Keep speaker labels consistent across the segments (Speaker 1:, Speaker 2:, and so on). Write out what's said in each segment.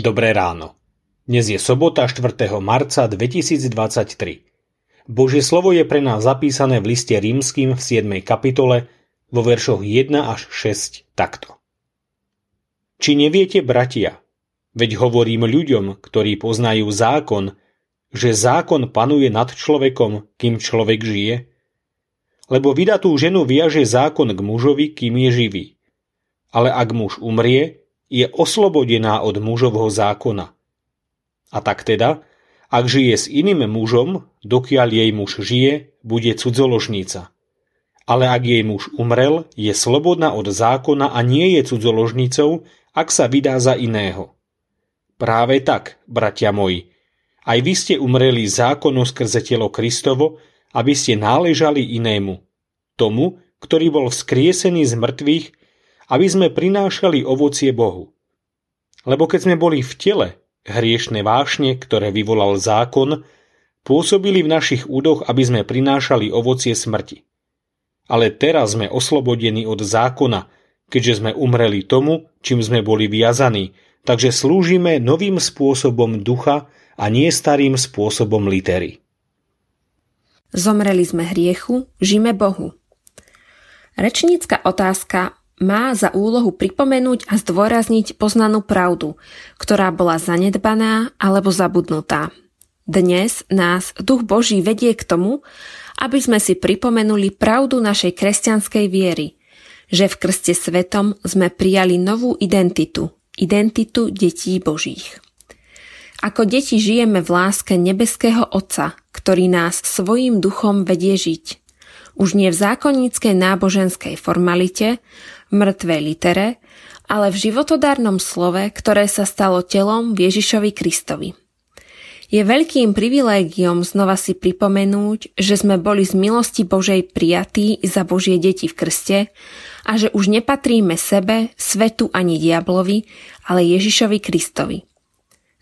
Speaker 1: Dobré ráno. Dnes je sobota 4. marca 2023. Božie slovo je pre nás zapísané v liste rímským v 7. kapitole vo veršoch 1 až 6 takto. Či neviete, bratia, veď hovorím ľuďom, ktorí poznajú zákon, že zákon panuje nad človekom, kým človek žije? Lebo vydatú ženu viaže zákon k mužovi, kým je živý. Ale ak muž umrie, je oslobodená od mužovho zákona. A tak teda, ak žije s iným mužom, dokiaľ jej muž žije, bude cudzoložnica. Ale ak jej muž umrel, je slobodná od zákona a nie je cudzoložnicou, ak sa vydá za iného. Práve tak, bratia moji, aj vy ste umreli zákonu skrze telo Kristovo, aby ste náležali inému, tomu, ktorý bol vzkriesený z mŕtvych, aby sme prinášali ovocie Bohu. Lebo keď sme boli v tele, hriešne vášne, ktoré vyvolal zákon, pôsobili v našich údoch, aby sme prinášali ovocie smrti. Ale teraz sme oslobodení od zákona, keďže sme umreli tomu, čím sme boli viazaní, takže slúžime novým spôsobom ducha a nie starým spôsobom litery.
Speaker 2: Zomreli sme hriechu, žime Bohu. Rečnícka otázka má za úlohu pripomenúť a zdôrazniť poznanú pravdu, ktorá bola zanedbaná alebo zabudnutá. Dnes nás Duch Boží vedie k tomu, aby sme si pripomenuli pravdu našej kresťanskej viery, že v krste svetom sme prijali novú identitu, identitu detí Božích. Ako deti žijeme v láske nebeského Otca, ktorý nás svojim duchom vedie žiť. Už nie v zákonníckej náboženskej formalite, mŕtvej litere, ale v životodárnom slove, ktoré sa stalo telom Ježišovi Kristovi. Je veľkým privilégiom znova si pripomenúť, že sme boli z milosti Božej prijatí za Božie deti v krste a že už nepatríme sebe, svetu ani diablovi, ale Ježišovi Kristovi.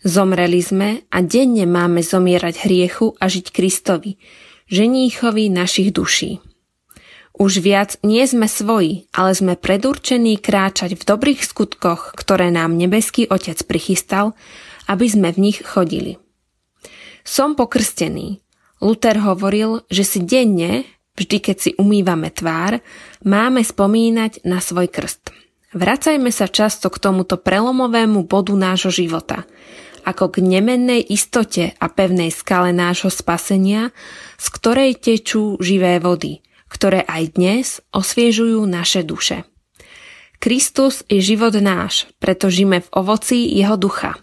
Speaker 2: Zomreli sme a denne máme zomierať hriechu a žiť Kristovi, ženíchovi našich duší. Už viac nie sme svoji, ale sme predurčení kráčať v dobrých skutkoch, ktoré nám nebeský Otec prichystal, aby sme v nich chodili. Som pokrstený. Luther hovoril, že si denne, vždy keď si umývame tvár, máme spomínať na svoj krst. Vracajme sa často k tomuto prelomovému bodu nášho života, ako k nemennej istote a pevnej skale nášho spasenia, z ktorej tečú živé vody, ktoré aj dnes osviežujú naše duše. Kristus je život náš, preto žijeme v ovoci jeho ducha.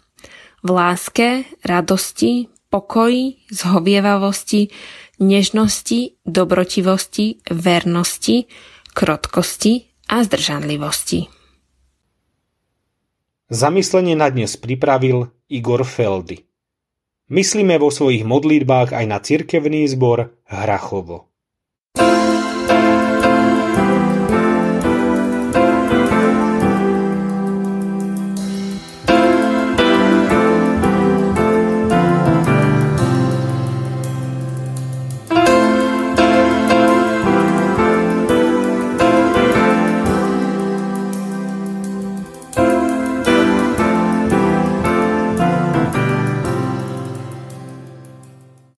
Speaker 2: V láske, radosti, pokoji, zhovievavosti, nežnosti, dobrotivosti, vernosti, krotkosti a zdržanlivosti.
Speaker 1: Zamyslenie na dnes pripravil Igor Feldy. Myslíme vo svojich modlitbách aj na cirkevný zbor Hrachovo.